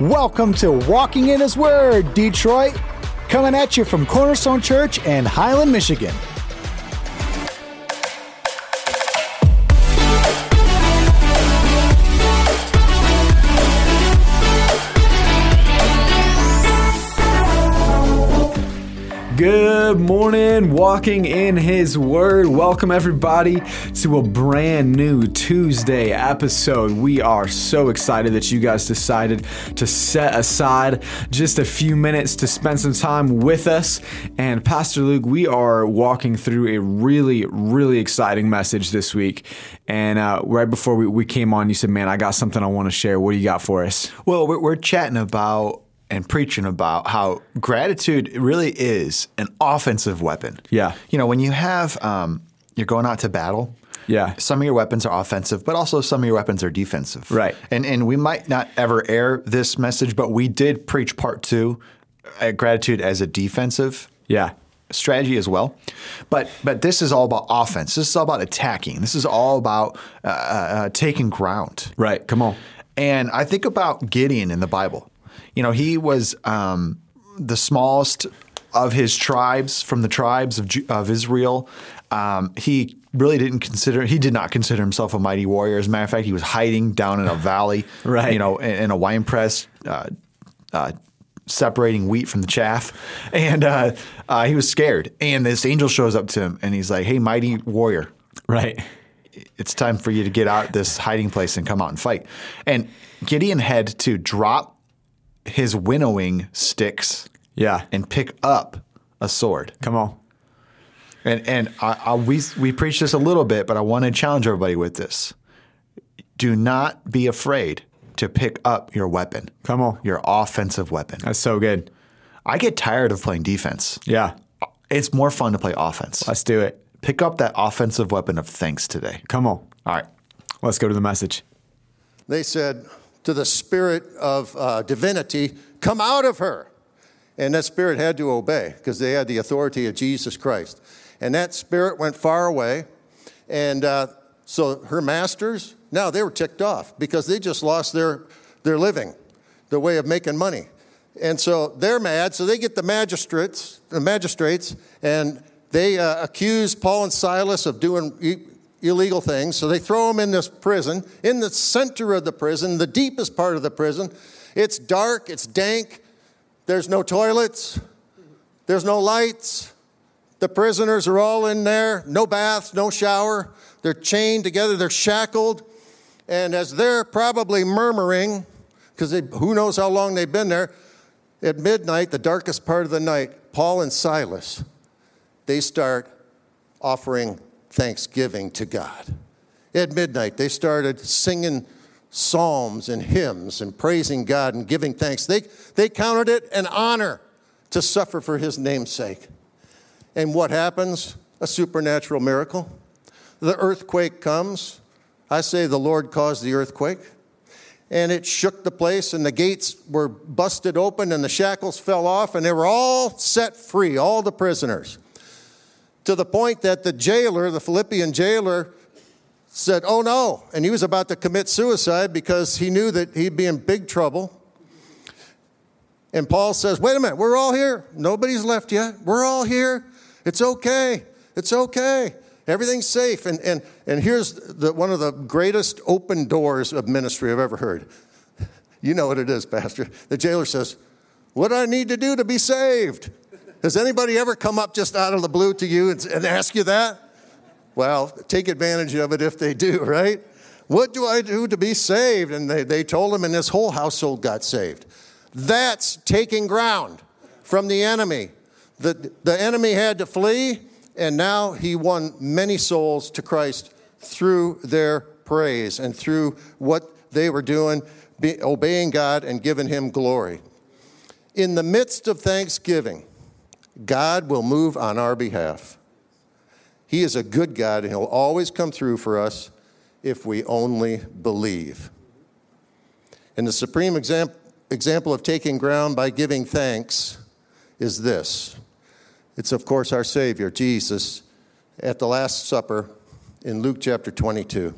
Welcome to Walking in His Word, Detroit. Coming at you from Cornerstone Church in Highland, Michigan. Good morning, walking in His Word. Welcome, everybody, to a brand new Tuesday episode. We are so excited that you guys decided to set aside just a few minutes to spend some time with us. And, Pastor Luke, we are walking through a really, really exciting message this week. And uh, right before we, we came on, you said, Man, I got something I want to share. What do you got for us? Well, we're, we're chatting about and preaching about how gratitude really is an offensive weapon. Yeah. You know, when you have, um, you're going out to battle. Yeah. Some of your weapons are offensive, but also some of your weapons are defensive. Right. And and we might not ever air this message, but we did preach part two, uh, gratitude as a defensive Yeah. strategy as well. But but this is all about offense. This is all about attacking. This is all about uh, uh, taking ground. Right. Come on. And I think about Gideon in the Bible. You know, he was um, the smallest of his tribes from the tribes of, of Israel. Um, he really didn't consider he did not consider himself a mighty warrior. As a matter of fact, he was hiding down in a valley, Right. You know, in, in a wine press. Uh, uh, separating wheat from the chaff, and uh, uh, he was scared. And this angel shows up to him, and he's like, "Hey, mighty warrior, Right. it's time for you to get out this hiding place and come out and fight. And Gideon had to drop his winnowing sticks Yeah. and pick up a sword. Come on. And and I, I, we we preached this a little bit, but I want to challenge everybody with this: Do not be afraid to pick up your weapon. Come on. your offensive weapon. That's so good. I get tired of playing defense. Yeah. It's more fun to play offense. Let's do it. Pick up that offensive weapon of thanks today. Come on. All right. Let's go to the message. they said to the spirit of uh, divinity, Come out of her. And that spirit had to obey because they had the authority of Jesus Christ. And that spirit went far away. And uh, so her masters, now they were ticked off because they just lost their, their living, their way of making money. And so they're mad. So they get the magistrates, the magistrates, and they uh, accuse Paul and Silas of doing illegal things. So they throw them in this prison, in the center of the prison, the deepest part of the prison. It's dark, it's dank, there's no toilets, there's no lights. The prisoners are all in there, no baths, no shower. They're chained together, they're shackled. And as they're probably murmuring, because who knows how long they've been there, at midnight, the darkest part of the night, Paul and Silas, they start offering thanksgiving to God. At midnight, they started singing psalms and hymns and praising God and giving thanks. They, they counted it an honor to suffer for his name's sake. And what happens? A supernatural miracle. The earthquake comes. I say the Lord caused the earthquake. And it shook the place, and the gates were busted open, and the shackles fell off, and they were all set free, all the prisoners. To the point that the jailer, the Philippian jailer, said, Oh no. And he was about to commit suicide because he knew that he'd be in big trouble. And Paul says, Wait a minute, we're all here. Nobody's left yet. We're all here. It's okay. It's okay. Everything's safe. And, and, and here's the, one of the greatest open doors of ministry I've ever heard. You know what it is, Pastor. The jailer says, What do I need to do to be saved? Has anybody ever come up just out of the blue to you and, and ask you that? Well, take advantage of it if they do, right? What do I do to be saved? And they, they told him, and this whole household got saved. That's taking ground from the enemy. The, the enemy had to flee, and now he won many souls to Christ through their praise and through what they were doing, be, obeying God and giving him glory. In the midst of thanksgiving, God will move on our behalf. He is a good God, and He'll always come through for us if we only believe. And the supreme exam- example of taking ground by giving thanks is this it's, of course, our Savior, Jesus, at the Last Supper in Luke chapter 22.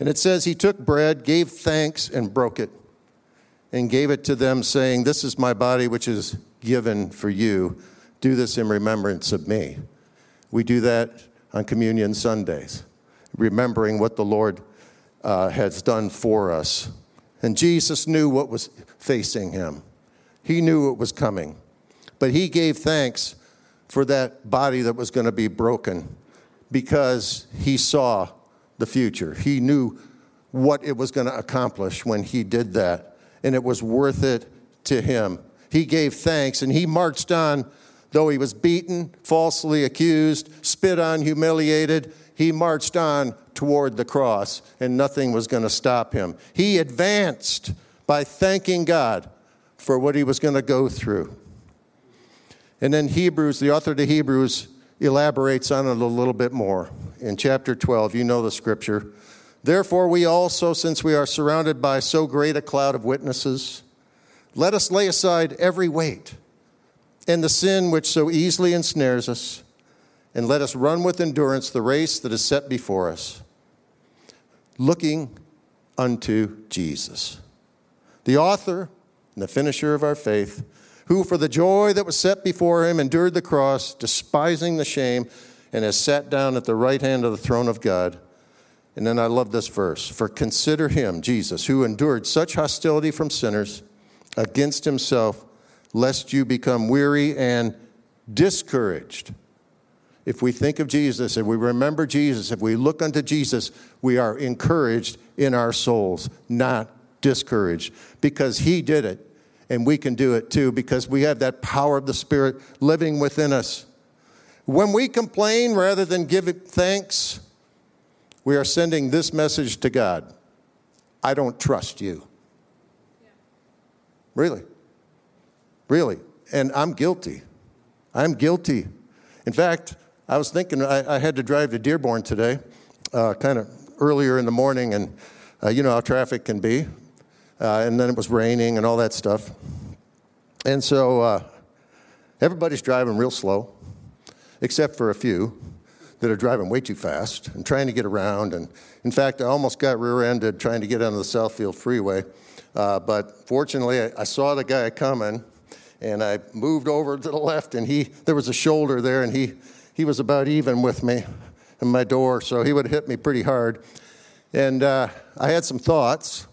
And it says, He took bread, gave thanks, and broke it. and gave it to them, saying, This is my body, which is given for you. Do this in remembrance of me. We do that on Communion Sundays, remembering what the Lord uh, has done for us. And Jesus knew what was facing him, he knew it was coming. But he gave thanks for that body that was going to be broken because he saw the future. He knew what it was going to accomplish when he did that, and it was worth it to him. He gave thanks and he marched on, though he was beaten, falsely accused, spit on, humiliated. He marched on toward the cross, and nothing was going to stop him. He advanced by thanking God for what he was going to go through. And then Hebrews, the author to Hebrews, elaborates on it a little bit more. In chapter 12, you know the scripture. Therefore, we also, since we are surrounded by so great a cloud of witnesses, let us lay aside every weight and the sin which so easily ensnares us, and let us run with endurance the race that is set before us, looking unto Jesus, the author and the finisher of our faith, who for the joy that was set before him endured the cross, despising the shame, and has sat down at the right hand of the throne of God. And then I love this verse For consider him, Jesus, who endured such hostility from sinners against himself, lest you become weary and discouraged. If we think of Jesus, if we remember Jesus, if we look unto Jesus, we are encouraged in our souls, not discouraged, because he did it, and we can do it too, because we have that power of the Spirit living within us. When we complain rather than give thanks, we are sending this message to God I don't trust you. Really. Really. And I'm guilty. I'm guilty. In fact, I was thinking I, I had to drive to Dearborn today, uh, kind of earlier in the morning, and uh, you know how traffic can be. Uh, and then it was raining and all that stuff. And so uh, everybody's driving real slow, except for a few that are driving way too fast and trying to get around. And in fact, I almost got rear ended trying to get onto the Southfield Freeway. Uh, but fortunately, I, I, saw the guy coming and I moved over to the left, and he, there was a shoulder there, and he, he was about even with me in my door, so he would hit me pretty hard. And uh, I had some thoughts,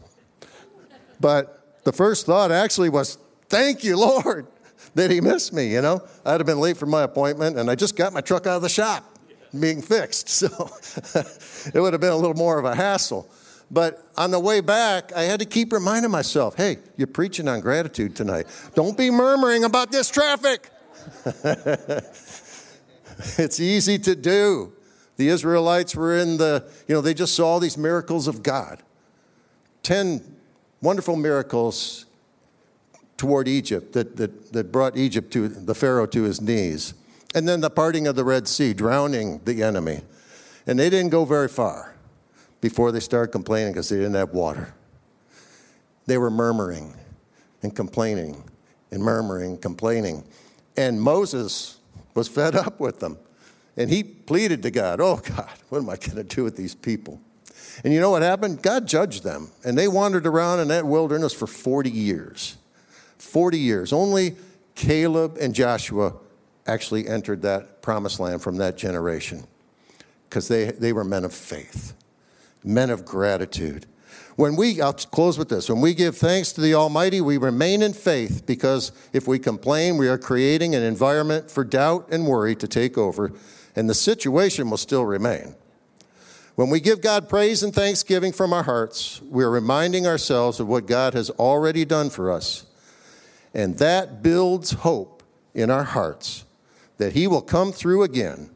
but the first thought actually was, Thank you, Lord, that he missed me. You know, I'd have been late for my appointment, and I just got my truck out of the shop being fixed. So it would have been a little more of a hassle. But on the way back, I had to keep reminding myself hey, you're preaching on gratitude tonight. Don't be murmuring about this traffic. it's easy to do. The Israelites were in the, you know, they just saw these miracles of God. Ten wonderful miracles toward Egypt that, that, that brought Egypt to the Pharaoh to his knees. And then the parting of the Red Sea, drowning the enemy. And they didn't go very far before they started complaining because they didn't have water. They were murmuring and complaining and murmuring, complaining. And Moses was fed up with them. And he pleaded to God, Oh God, what am I going to do with these people? And you know what happened? God judged them. And they wandered around in that wilderness for 40 years. 40 years. Only Caleb and Joshua actually entered that promised land from that generation because they, they were men of faith, men of gratitude. When we, I'll close with this. When we give thanks to the Almighty, we remain in faith because if we complain, we are creating an environment for doubt and worry to take over, and the situation will still remain. When we give God praise and thanksgiving from our hearts, we are reminding ourselves of what God has already done for us. And that builds hope in our hearts that He will come through again.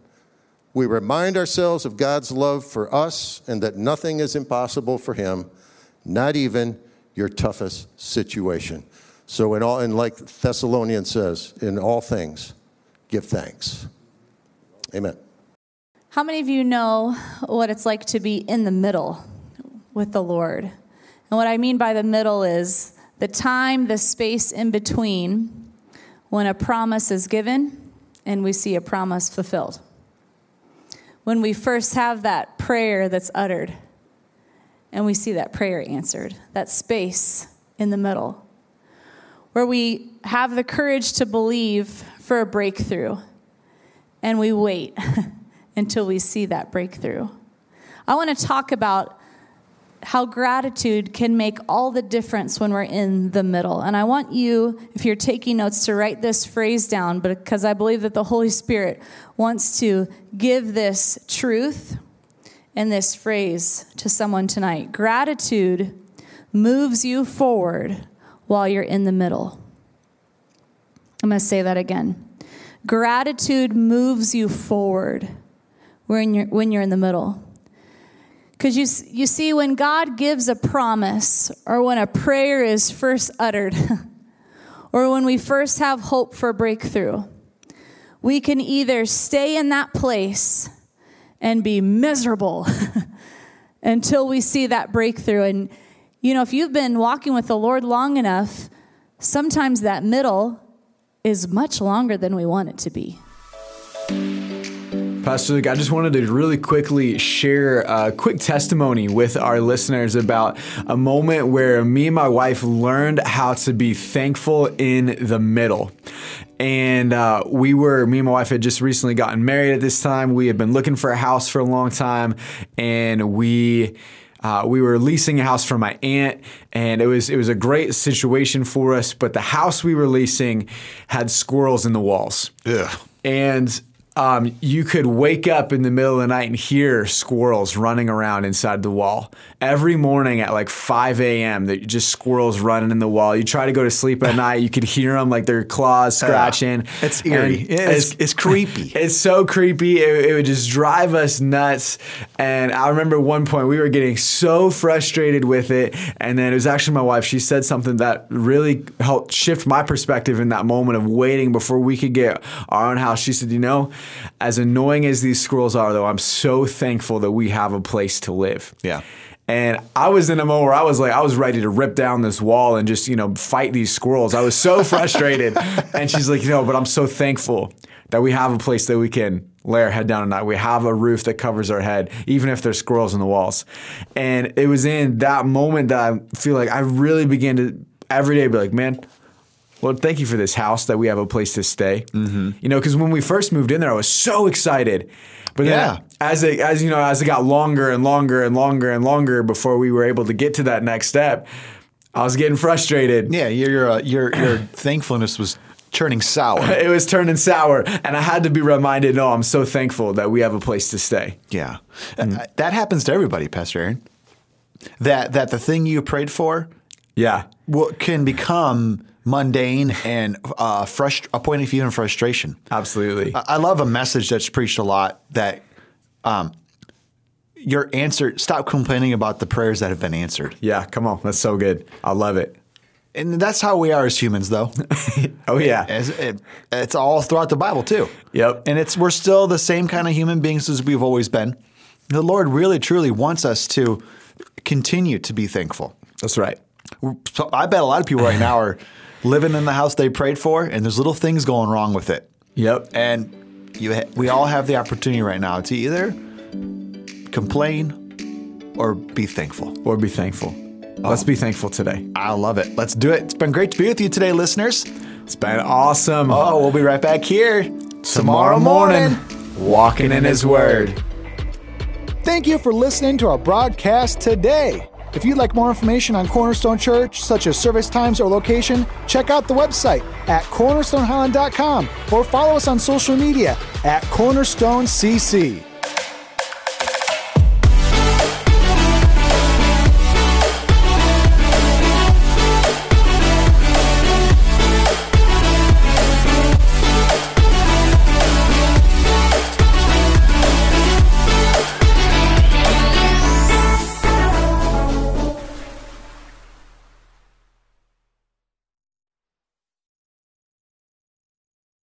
We remind ourselves of God's love for us and that nothing is impossible for Him, not even your toughest situation. So, in all, and like Thessalonians says, in all things, give thanks. Amen. How many of you know what it's like to be in the middle with the Lord? And what I mean by the middle is the time, the space in between when a promise is given and we see a promise fulfilled. When we first have that prayer that's uttered and we see that prayer answered, that space in the middle. where we have the courage to believe for a breakthrough and we wait until we see that breakthrough. I want to talk about how gratitude can make all the difference when we're in the middle. And I want you, if you're taking notes, to write this phrase down because I believe that the Holy Spirit wants to give this truth and this phrase to someone tonight. Gratitude moves you forward while you're in the middle. I'm going to say that again. Gratitude moves you forward when you're, when you're in the middle. Because you, you see, when God gives a promise, or when a prayer is first uttered, or when we first have hope for breakthrough, we can either stay in that place and be miserable until we see that breakthrough. And, you know, if you've been walking with the Lord long enough, sometimes that middle is much longer than we want it to be. Pastor Luke, I just wanted to really quickly share a quick testimony with our listeners about a moment where me and my wife learned how to be thankful in the middle. And uh, we were, me and my wife had just recently gotten married at this time. We had been looking for a house for a long time, and we. Uh, we were leasing a house from my aunt, and it was it was a great situation for us. But the house we were leasing had squirrels in the walls, Ugh. and um, you could wake up in the middle of the night and hear squirrels running around inside the wall every morning at like 5 a.m. That just squirrels running in the wall. You try to go to sleep at night, you could hear them like their claws scratching. It's eerie. And It's- it's creepy. It's so creepy. It, it would just drive us nuts. And I remember one point we were getting so frustrated with it, and then it was actually my wife. She said something that really helped shift my perspective in that moment of waiting before we could get our own house. She said, "You know." As annoying as these squirrels are, though, I'm so thankful that we have a place to live. Yeah. And I was in a moment where I was like, I was ready to rip down this wall and just, you know, fight these squirrels. I was so frustrated. and she's like, you know, but I'm so thankful that we have a place that we can lay our head down at night. We have a roof that covers our head, even if there's squirrels in the walls. And it was in that moment that I feel like I really began to every day be like, man, Lord, thank you for this house that we have a place to stay. Mm-hmm. You know, because when we first moved in there, I was so excited. But then Yeah. as it as you know, as it got longer and longer and longer and longer before we were able to get to that next step, I was getting frustrated. Yeah, your your uh, your, your thankfulness was turning sour. It was turning sour, and I had to be reminded. No, I'm so thankful that we have a place to stay. Yeah, Uh, that happens to everybody, Pastor Aaron. That that the thing you prayed for Yeah, will, can become mundane and uh, frust- a point of even frustration. absolutely. I I love a message that's preached a lot that um, your answer. Stop complaining about the prayers that have been answered, yeah, come on, that's so good. I love it. and that's how we are as humans, though. Oh yeah, As it, it's all throughout the Bible too. Yep. And it's we're still the same kind of human beings as we've always been. The Lord really truly wants us to continue to be thankful. that's right. So I bet a lot of people right now are living in the house they prayed for, and there's little things going wrong with it. Yep. And you, we all have the opportunity right now to either complain or be thankful. Or be thankful. Oh. Let's be thankful today. I love it. Let's do it. It's been great to be with you today, listeners. It's been awesome. Oh, we'll be right back here tomorrow morning, walking in His Word. Thank you for listening to our broadcast today. If you'd like more information on Cornerstone Church, such as service times or location, check out the website at cornerstonehighland.com or follow us on social media at Cornerstone CC.